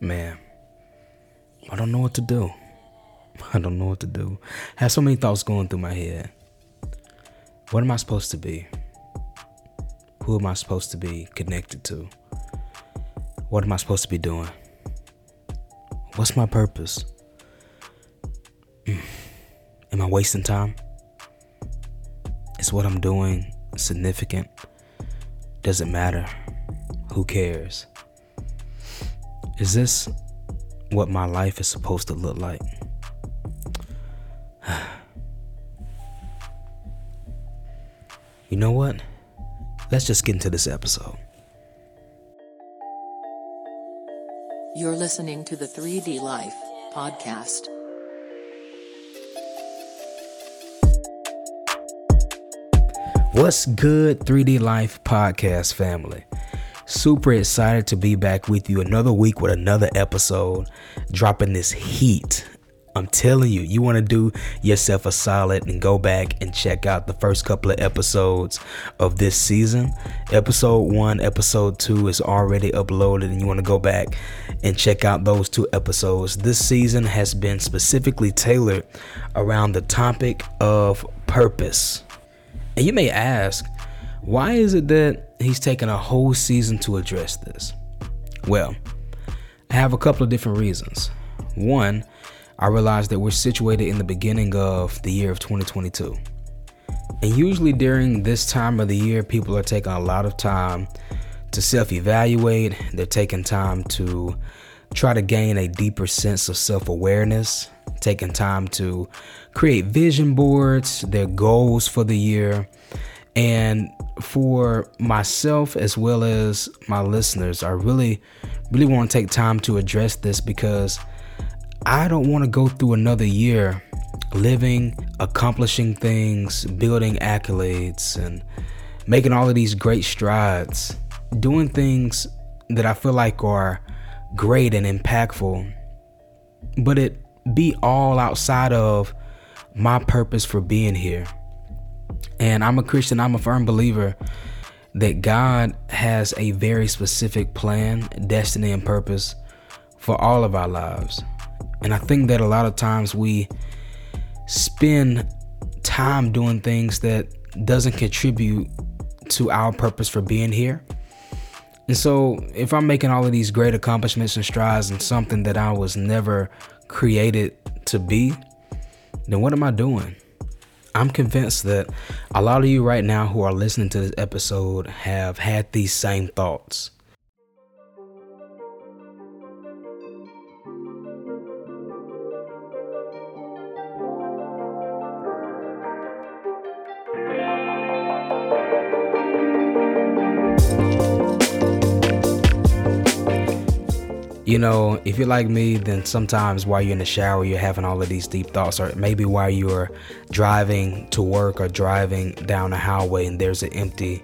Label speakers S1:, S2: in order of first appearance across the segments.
S1: Man, I don't know what to do. I don't know what to do. I have so many thoughts going through my head. What am I supposed to be? Who am I supposed to be connected to? What am I supposed to be doing? What's my purpose? Mm. Am I wasting time? Is what I'm doing significant? Does it matter? Who cares? Is this what my life is supposed to look like? you know what? Let's just get into this episode.
S2: You're listening to the 3D Life podcast.
S1: What's good, 3D Life podcast family? Super excited to be back with you another week with another episode, dropping this heat. I'm telling you, you want to do yourself a solid and go back and check out the first couple of episodes of this season. Episode one, episode two is already uploaded, and you want to go back and check out those two episodes. This season has been specifically tailored around the topic of purpose. And you may ask, why is it that he's taken a whole season to address this? Well, I have a couple of different reasons. One, I realized that we're situated in the beginning of the year of 2022. And usually during this time of the year, people are taking a lot of time to self evaluate. They're taking time to try to gain a deeper sense of self awareness, taking time to create vision boards, their goals for the year. And for myself as well as my listeners, I really, really want to take time to address this because I don't want to go through another year living, accomplishing things, building accolades, and making all of these great strides, doing things that I feel like are great and impactful, but it be all outside of my purpose for being here. And I'm a Christian, I'm a firm believer that God has a very specific plan, destiny, and purpose for all of our lives. And I think that a lot of times we spend time doing things that doesn't contribute to our purpose for being here. And so, if I'm making all of these great accomplishments and strides in something that I was never created to be, then what am I doing? I'm convinced that a lot of you right now who are listening to this episode have had these same thoughts. You know, if you're like me, then sometimes while you're in the shower, you're having all of these deep thoughts, or maybe while you're driving to work or driving down a highway and there's an empty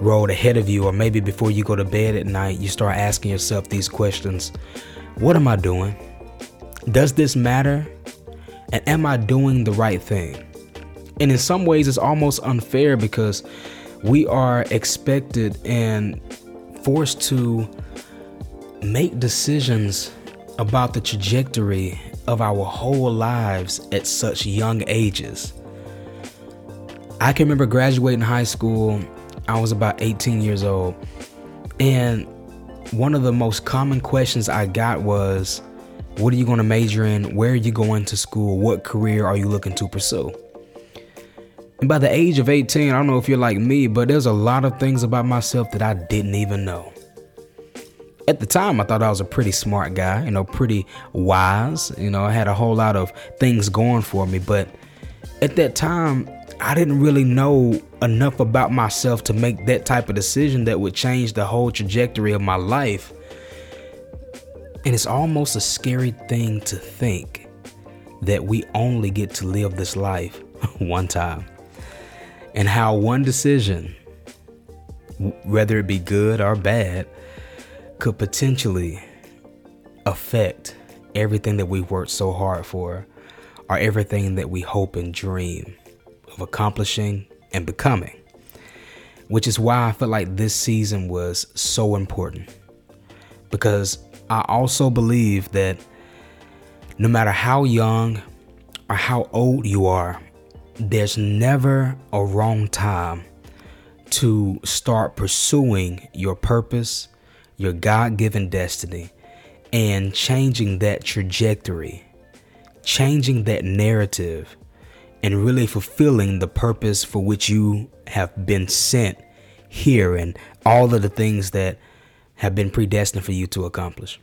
S1: road ahead of you, or maybe before you go to bed at night, you start asking yourself these questions What am I doing? Does this matter? And am I doing the right thing? And in some ways, it's almost unfair because we are expected and forced to make decisions about the trajectory of our whole lives at such young ages. I can remember graduating high school, I was about 18 years old, and one of the most common questions I got was, What are you going to major in? Where are you going to school? What career are you looking to pursue? And by the age of 18, I don't know if you're like me, but there's a lot of things about myself that I didn't even know at the time I thought I was a pretty smart guy, you know, pretty wise. You know, I had a whole lot of things going for me, but at that time I didn't really know enough about myself to make that type of decision that would change the whole trajectory of my life. And it's almost a scary thing to think that we only get to live this life one time. And how one decision, whether it be good or bad, could potentially affect everything that we've worked so hard for or everything that we hope and dream of accomplishing and becoming. Which is why I felt like this season was so important. because I also believe that no matter how young or how old you are, there's never a wrong time to start pursuing your purpose, your God given destiny, and changing that trajectory, changing that narrative, and really fulfilling the purpose for which you have been sent here and all of the things that have been predestined for you to accomplish.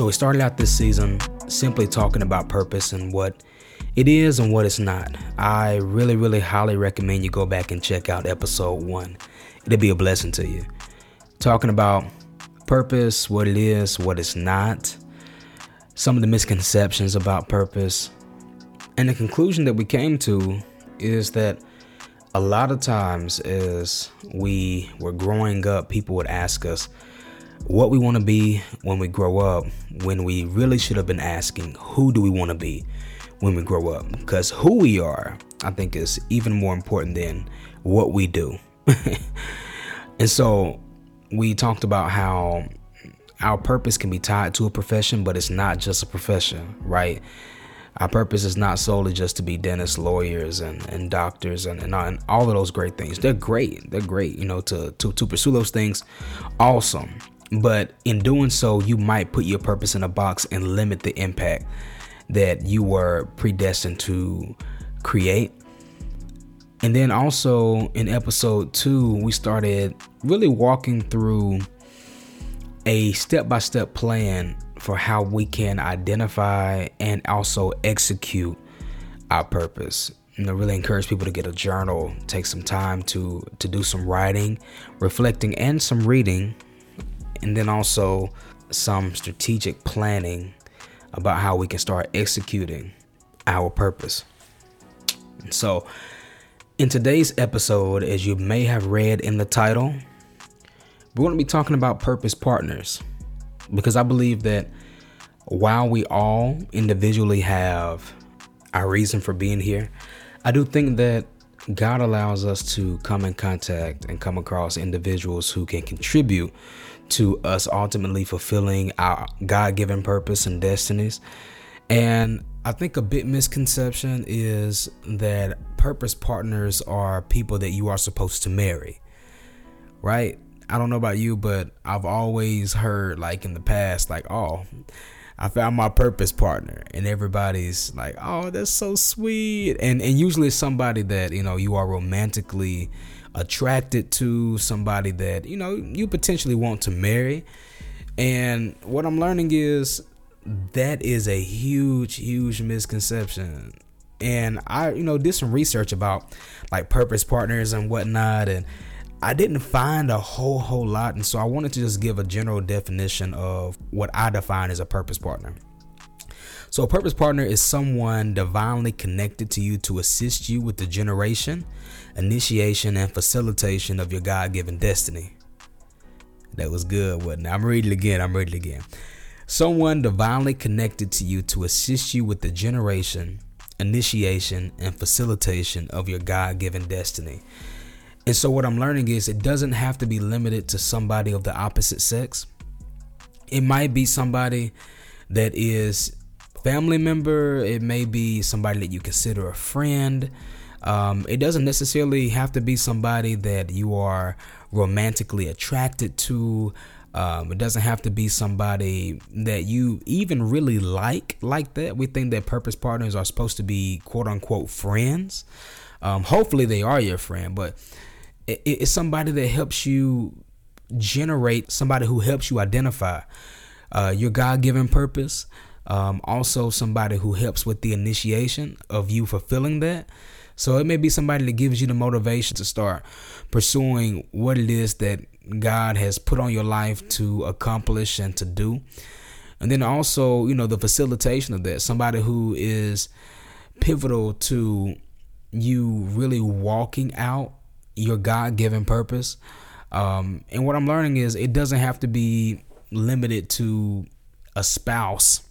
S1: So we started out this season simply talking about purpose and what it is and what it's not. I really, really highly recommend you go back and check out episode one. It'll be a blessing to you. Talking about purpose, what it is, what it's not, some of the misconceptions about purpose. And the conclusion that we came to is that a lot of times as we were growing up, people would ask us, what we want to be when we grow up when we really should have been asking who do we want to be when we grow up? Because who we are i think is even more important than what we do. And so we talked about how our purpose can be tied to a profession but it's not just a profession right? Our purpose is not solely just to be dentists lawyers and, and doctors and, and, and all of those great things. They're great. They're great you know to, to, to pursue those things. Awesome but in doing so, you might put your purpose in a box and limit the impact that you were predestined to create. And then also in episode two, we started really walking through a step by step plan for how we can identify and also execute our purpose. And I really encourage people to get a journal, take some time to to do some writing, reflecting, and some reading and then also some strategic planning about how we can start executing our purpose. So, in today's episode, as you may have read in the title, we're going to be talking about purpose partners because I believe that while we all individually have our reason for being here, I do think that God allows us to come in contact and come across individuals who can contribute to us ultimately fulfilling our God given purpose and destinies. And I think a big misconception is that purpose partners are people that you are supposed to marry, right? I don't know about you, but I've always heard, like in the past, like, oh, I found my purpose partner, and everybody's like, "Oh, that's so sweet," and and usually it's somebody that you know you are romantically attracted to, somebody that you know you potentially want to marry. And what I'm learning is that is a huge, huge misconception. And I, you know, did some research about like purpose partners and whatnot, and I didn't find a whole whole lot, and so I wanted to just give a general definition of what I define as a purpose partner. So, a purpose partner is someone divinely connected to you to assist you with the generation, initiation, and facilitation of your God given destiny. That was good, wasn't it? I'm reading it again. I'm reading it again. Someone divinely connected to you to assist you with the generation, initiation, and facilitation of your God given destiny. And so what I'm learning is it doesn't have to be limited to somebody of the opposite sex. It might be somebody that is family member, it may be somebody that you consider a friend. Um, it doesn't necessarily have to be somebody that you are romantically attracted to. Um, it doesn't have to be somebody that you even really like like that. We think that purpose partners are supposed to be quote unquote friends. Um, hopefully they are your friend, but it's somebody that helps you generate somebody who helps you identify uh, your god-given purpose um, also somebody who helps with the initiation of you fulfilling that so it may be somebody that gives you the motivation to start pursuing what it is that god has put on your life to accomplish and to do and then also you know the facilitation of that somebody who is pivotal to you really walking out your God given purpose. Um, and what I'm learning is it doesn't have to be limited to a spouse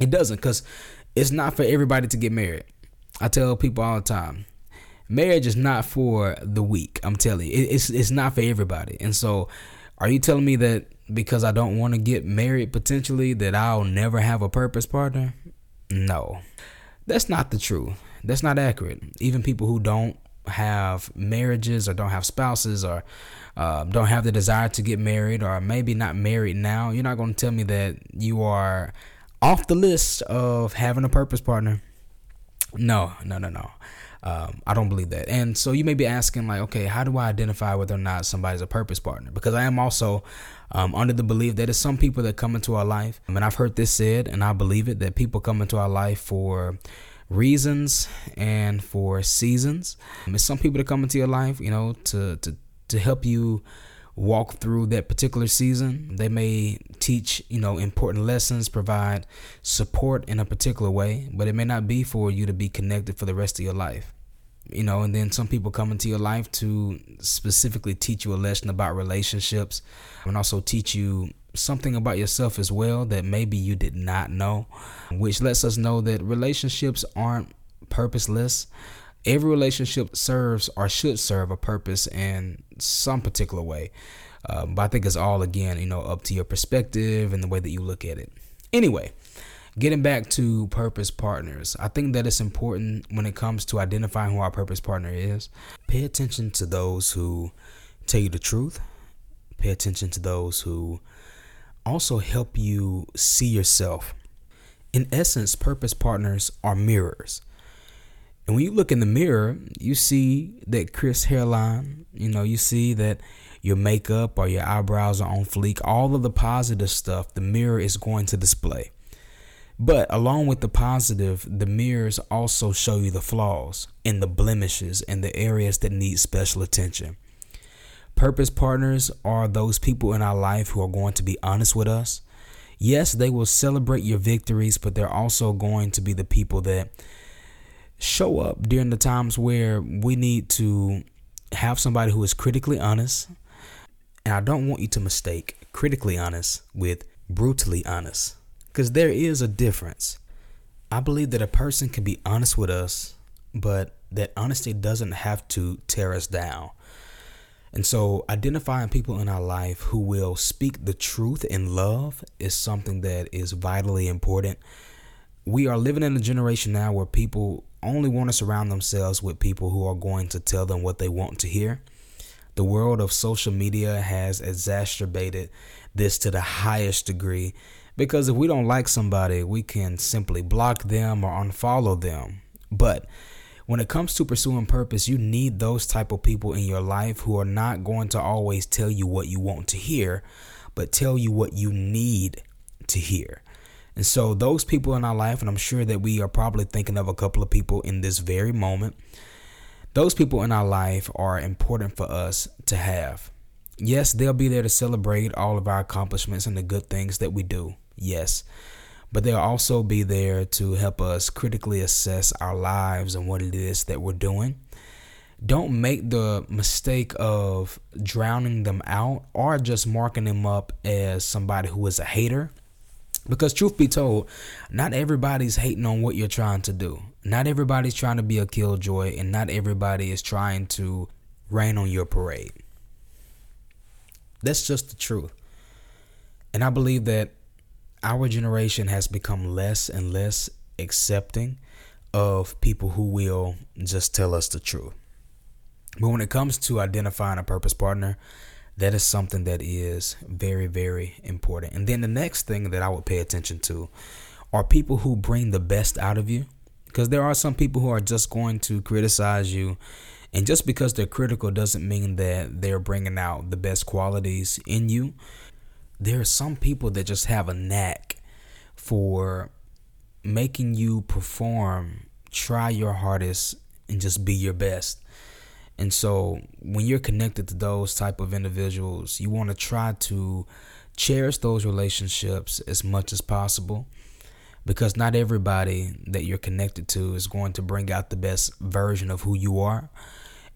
S1: It doesn't because it's not for everybody to get married. I tell people all the time, marriage is not for the weak. I'm telling you, it's it's not for everybody. And so, are you telling me that because I don't want to get married potentially that I'll never have a purpose partner? No, that's not the truth. That's not accurate. Even people who don't have marriages or don't have spouses or uh, don't have the desire to get married or maybe not married now, you're not going to tell me that you are off the list of having a purpose partner. No, no, no, no. Um, I don't believe that. And so you may be asking, like, okay, how do I identify whether or not somebody's a purpose partner? Because I am also um, under the belief that it's some people that come into our life. I mean, I've heard this said, and I believe it, that people come into our life for reasons and for seasons. Um, it's some people that come into your life, you know, to to to help you walk through that particular season. They may teach, you know, important lessons, provide support in a particular way, but it may not be for you to be connected for the rest of your life. You know, and then some people come into your life to specifically teach you a lesson about relationships and also teach you something about yourself as well that maybe you did not know, which lets us know that relationships aren't purposeless. Every relationship serves or should serve a purpose in some particular way. Um, but I think it's all, again, you know, up to your perspective and the way that you look at it. Anyway, getting back to purpose partners, I think that it's important when it comes to identifying who our purpose partner is. Pay attention to those who tell you the truth, pay attention to those who also help you see yourself. In essence, purpose partners are mirrors. And when you look in the mirror, you see that Chris hairline, you know, you see that your makeup or your eyebrows are on fleek, all of the positive stuff the mirror is going to display. But along with the positive, the mirrors also show you the flaws and the blemishes and the areas that need special attention. Purpose partners are those people in our life who are going to be honest with us. Yes, they will celebrate your victories, but they're also going to be the people that show up during the times where we need to have somebody who is critically honest. And I don't want you to mistake critically honest with brutally honest because there is a difference. I believe that a person can be honest with us, but that honesty doesn't have to tear us down. And so, identifying people in our life who will speak the truth in love is something that is vitally important. We are living in a generation now where people only want to surround themselves with people who are going to tell them what they want to hear. The world of social media has exacerbated this to the highest degree because if we don't like somebody, we can simply block them or unfollow them. But when it comes to pursuing purpose, you need those type of people in your life who are not going to always tell you what you want to hear, but tell you what you need to hear. And so those people in our life, and I'm sure that we are probably thinking of a couple of people in this very moment, those people in our life are important for us to have. Yes, they'll be there to celebrate all of our accomplishments and the good things that we do. Yes but they'll also be there to help us critically assess our lives and what it is that we're doing. Don't make the mistake of drowning them out or just marking them up as somebody who is a hater. Because, truth be told, not everybody's hating on what you're trying to do. Not everybody's trying to be a killjoy, and not everybody is trying to rain on your parade. That's just the truth. And I believe that our generation has become less and less accepting of people who will just tell us the truth. But when it comes to identifying a purpose partner, that is something that is very, very important. And then the next thing that I would pay attention to are people who bring the best out of you. Because there are some people who are just going to criticize you. And just because they're critical doesn't mean that they're bringing out the best qualities in you there are some people that just have a knack for making you perform, try your hardest, and just be your best. And so when you're connected to those type of individuals, you want to try to cherish those relationships as much as possible because not everybody that you're connected to is going to bring out the best version of who you are.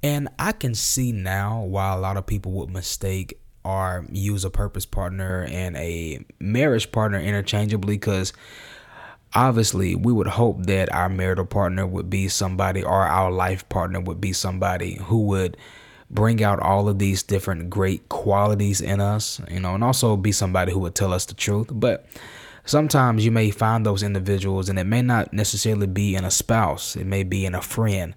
S1: And I can see now why a lot of people would mistake or use a purpose partner and a marriage partner interchangeably because obviously we would hope that our marital partner would be somebody or our life partner would be somebody who would bring out all of these different great qualities in us, you know, and also be somebody who would tell us the truth. But sometimes you may find those individuals, and it may not necessarily be in a spouse, it may be in a friend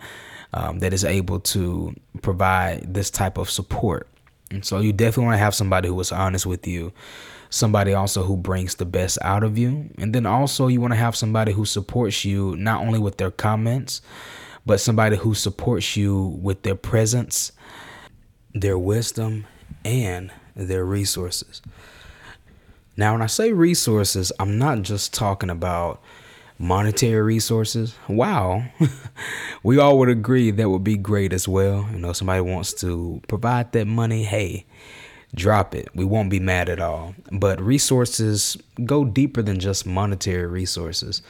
S1: um, that is able to provide this type of support. And so you definitely want to have somebody who is honest with you, somebody also who brings the best out of you. And then also you want to have somebody who supports you not only with their comments, but somebody who supports you with their presence, their wisdom, and their resources. Now, when I say resources, I'm not just talking about monetary resources. Wow. we all would agree that would be great as well. You know, somebody wants to provide that money, hey, drop it. We won't be mad at all. But resources go deeper than just monetary resources.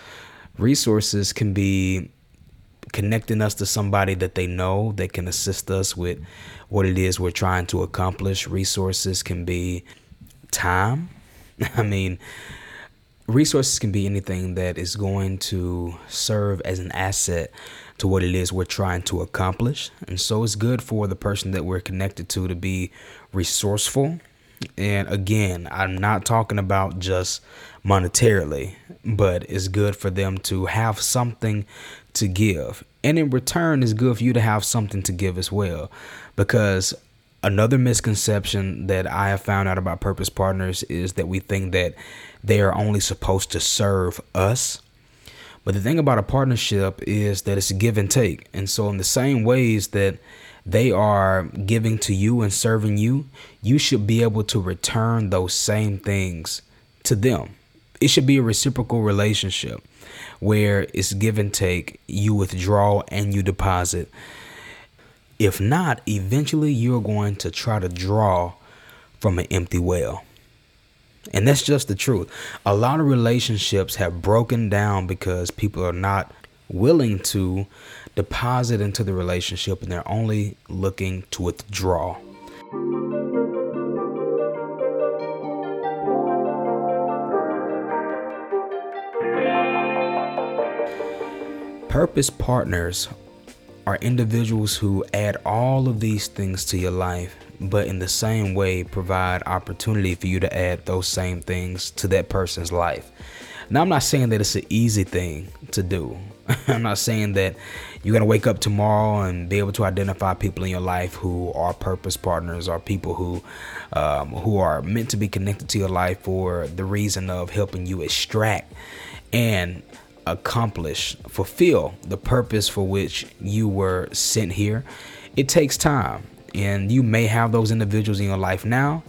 S1: Resources can be connecting us to somebody that they know that can assist us with what it is we're trying to accomplish. Resources can be time. I mean, resources can be anything that is going to serve as an asset to what it is we're trying to accomplish. And so it's good for the person that we're connected to to be resourceful. And again, I'm not talking about just monetarily, but it's good for them to have something to give. And in return, it's good for you to have something to give as well. Because another misconception that I have found out about purpose partners is that we think that they are only supposed to serve us. But the thing about a partnership is that it's give and take. And so, in the same ways that they are giving to you and serving you, you should be able to return those same things to them. It should be a reciprocal relationship where it's give and take, you withdraw and you deposit. If not, eventually you're going to try to draw from an empty well. And that's just the truth. A lot of relationships have broken down because people are not willing to deposit into the relationship and they're only looking to withdraw. Purpose partners are individuals who add all of these things to your life, but in the same way provide opportunity for you to add those same things to that person's life. Now, I'm not saying that it's an easy thing to do. I'm not saying that you're going to wake up tomorrow and be able to identify people in your life who are purpose partners or people who um, who are meant to be connected to your life for the reason of helping you extract and accomplish, fulfill the purpose for which you were sent here. It takes time, and you may have those individuals in your life now,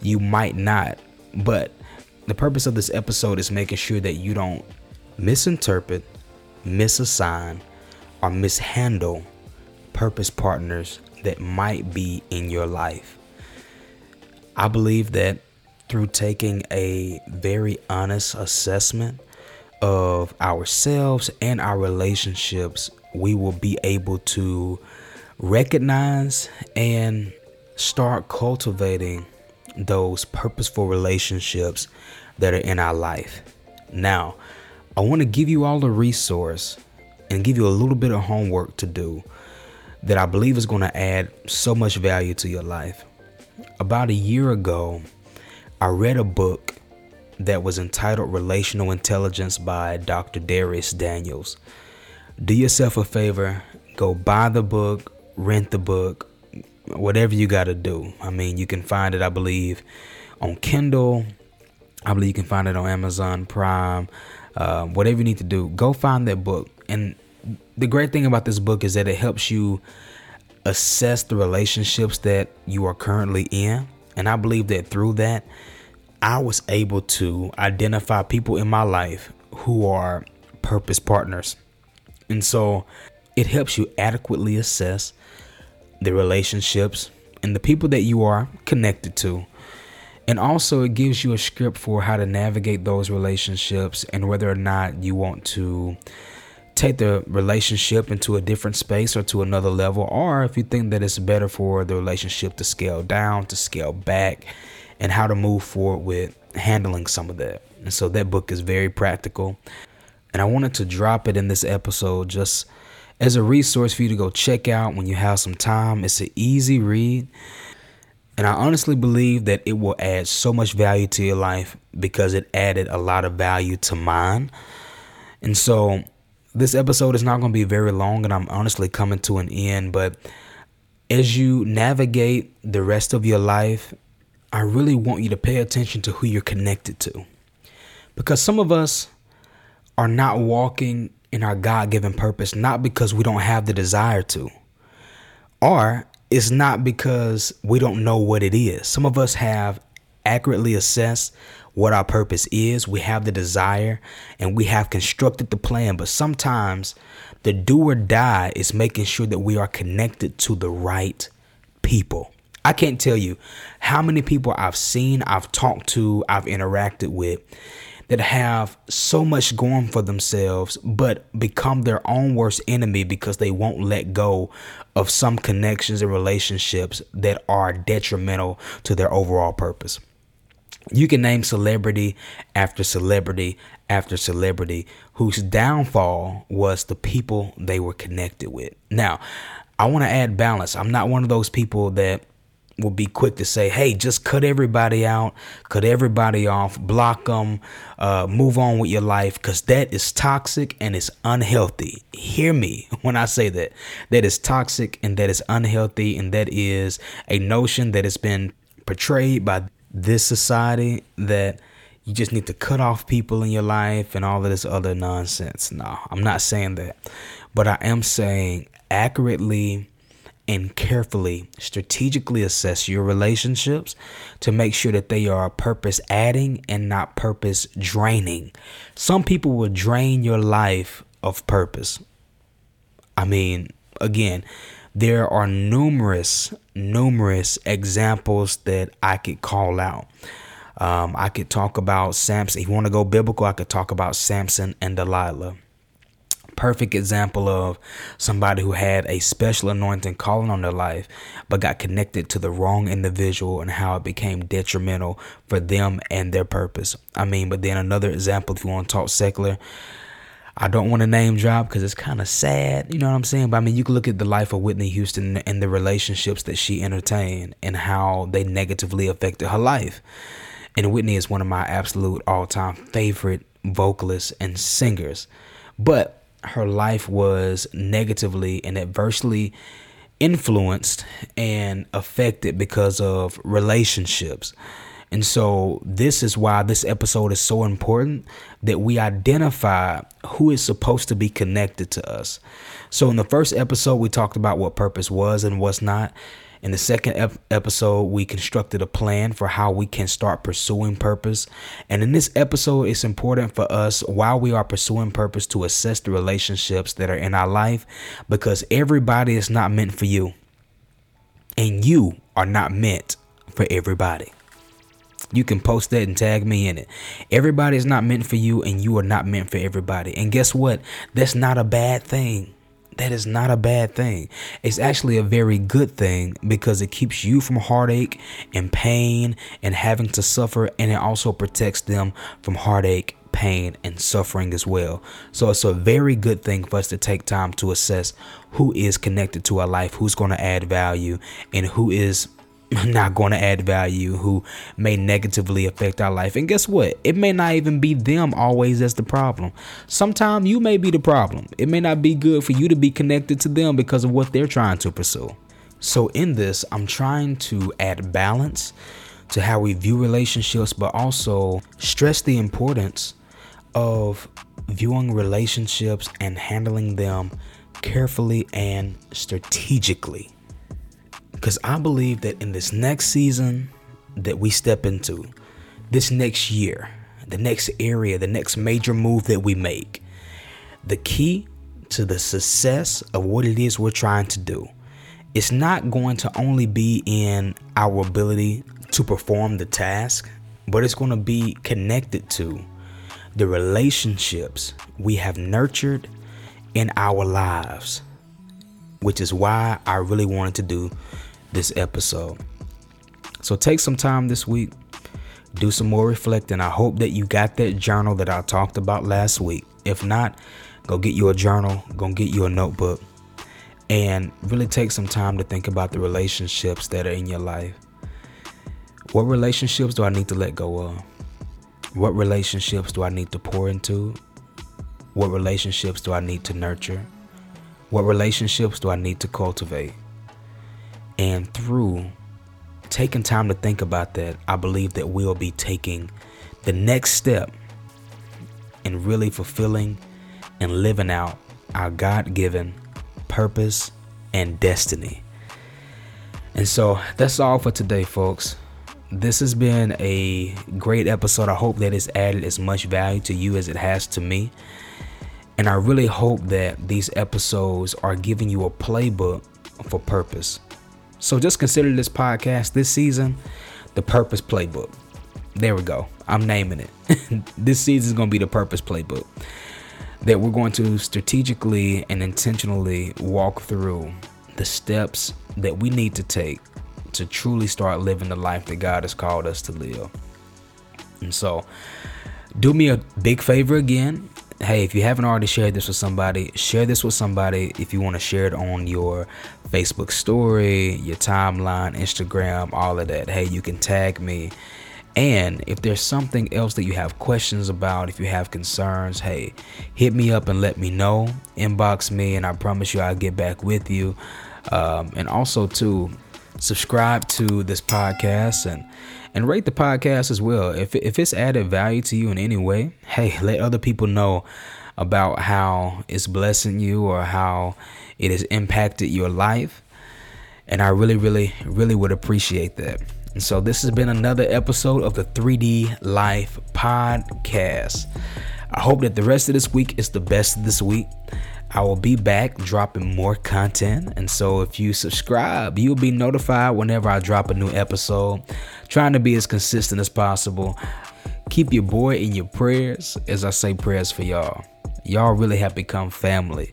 S1: you might not. But the purpose of this episode is making sure that you don't misinterpret, misassign, or mishandle purpose partners that might be in your life. I believe that through taking a very honest assessment of ourselves and our relationships, we will be able to recognize and start cultivating those purposeful relationships that are in our life. Now, I want to give you all a resource and give you a little bit of homework to do that I believe is going to add so much value to your life. About a year ago, I read a book that was entitled Relational Intelligence by Dr. Dharius Daniels. Do yourself a favor, go buy the book, rent the book, whatever you got to do. I mean, you can find it, I believe, on Kindle. I believe you can find it on Amazon Prime. Uh, whatever you need to do, go find that book. And the great thing about this book is that it helps you assess the relationships that you are currently in. And I believe that through that, I was able to identify people in my life who are purpose partners. And so it helps you adequately assess the relationships and the people that you are connected to. And also, it gives you a script for how to navigate those relationships and whether or not you want to take the relationship into a different space or to another level, or if you think that it's better for the relationship to scale down, to scale back, and how to move forward with handling some of that. And so that book is very practical. And I wanted to drop it in this episode just as a resource for you to go check out when you have some time. It's an easy read. And I honestly believe that it will add so much value to your life because it added a lot of value to mine. And so this episode is not going to be very long, and I'm honestly coming to an end. But as you navigate the rest of your life, I really want you to pay attention to who you're connected to. Because some of us are not walking in our God given purpose, not because we don't have the desire to, or it's not because we don't know what it is. Some of us have accurately assessed what our purpose is, we have the desire, and we have constructed the plan, but sometimes the do or die is making sure that we are connected to the right people. I can't tell you how many people I've seen, I've talked to, I've interacted with that have so much going for themselves, but become their own worst enemy because they won't let go of some connections and relationships that are detrimental to their overall purpose. You can name celebrity after celebrity after celebrity whose downfall was the people they were connected with. Now, I want to add balance. I'm not one of those people that will be quick to say, hey, just cut everybody out, cut everybody off, block them, uh, move on with your life, because that is toxic and it's unhealthy. Hear me when I say that. That is toxic and that is unhealthy, and that is a notion that has been portrayed by this society that you just need to cut off people in your life and all of this other nonsense. No, I'm not saying that. But I am saying accurately and carefully, strategically assess your relationships to make sure that they are purpose adding and not purpose draining. Some people will drain your life of purpose. I mean, again, there are numerous, numerous examples that I could call out. Um, I could talk about Samson. If you want to go biblical, I could talk about Samson and Delilah perfect example of somebody who had a special anointing calling on their life, but got connected to the wrong individual and how it became detrimental for them and their purpose. I mean, but then another example, if you want to talk secular, I don't want to name drop because it's kind of sad, you know what I'm saying? But I mean, you can look at the life of Whitney Houston and the relationships that she entertained and how they negatively affected her life. And Whitney is one of my absolute all time favorite vocalists and singers. But her life was negatively and adversely influenced and affected because of relationships. And so, this is why this episode is so important that we identify who is supposed to be connected to us. So, in the first episode, we talked about what purpose was and was not. In the second ep- episode, we constructed a plan for how we can start pursuing purpose. And in this episode, it's important for us while we are pursuing purpose to assess the relationships that are in our life because everybody is not meant for you. And you are not meant for everybody. You can post that and tag me in it. Everybody is not meant for you, and you are not meant for everybody. And guess what? That's not a bad thing that is not a bad thing. It's actually a very good thing because it keeps you from heartache and pain and having to suffer, and it also protects them from heartache, pain, and suffering as well. So it's a very good thing for us to take time to assess who is connected to our life, who's going to add value, and who is not going to add value, who may negatively affect our life. And guess what? It may not even be them always as the problem. Sometimes you may be the problem. It may not be good for you to be connected to them because of what they're trying to pursue. So, in this, I'm trying to add balance to how we view relationships, but also stress the importance of viewing relationships and handling them carefully and strategically. Because I believe that in this next season that we step into, this next year, the next area, the next major move that we make, the key to the success of what it is we're trying to do, it's not going to only be in our ability to perform the task, but it's going to be connected to the relationships we have nurtured in our lives, which is why I really wanted to do this episode. So take some time this week do some more reflecting. I hope that you got that journal that I talked about last week. If not, go get you a journal, go get you a notebook, and really take some time to think about the relationships that are in your life. What relationships do I need to let go of? What relationships do I need to pour into? What relationships do I need to nurture? What relationships do I need to cultivate? And through taking time to think about that, I believe that we'll be taking the next step in really fulfilling and living out our God given purpose and destiny. And so that's all for today, folks. This has been a great episode. I hope that it's added as much value to you as it has to me. And I really hope that these episodes are giving you a playbook for purpose. So just consider this podcast this season the Purpose Playbook. There we go. I'm naming it. this season is going to be the Purpose Playbook that we're going to strategically and intentionally walk through the steps that we need to take to truly start living the life that God has called us to live. And so, do me a big favor again hey, if you haven't already shared this with somebody, share this with somebody. If you want to share it on your Facebook story, your timeline, Instagram, all of that, hey, you can tag me. And if there's something else that you have questions about, if you have concerns, hey, hit me up and let me know. Inbox me, and I promise you I'll get back with you. Um, and also, too, subscribe to this podcast and and rate the podcast as well. If if it's added value to you in any way, hey, let other people know about how it's blessing you or how it has impacted your life. And I really, really, really would appreciate that. And so this has been another episode of the 3D Life Podcast. I hope that the rest of this week is the best of this week. I will be back dropping more content. And so if you subscribe, you'll be notified whenever I drop a new episode. Trying to be as consistent as possible. Keep your boy in your prayers as I say prayers for y'all. Y'all really have become family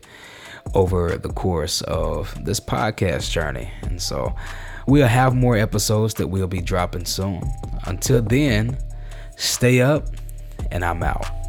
S1: over the course of this podcast journey. And so we'll have more episodes that we'll be dropping soon. Until then, stay up and I'm out.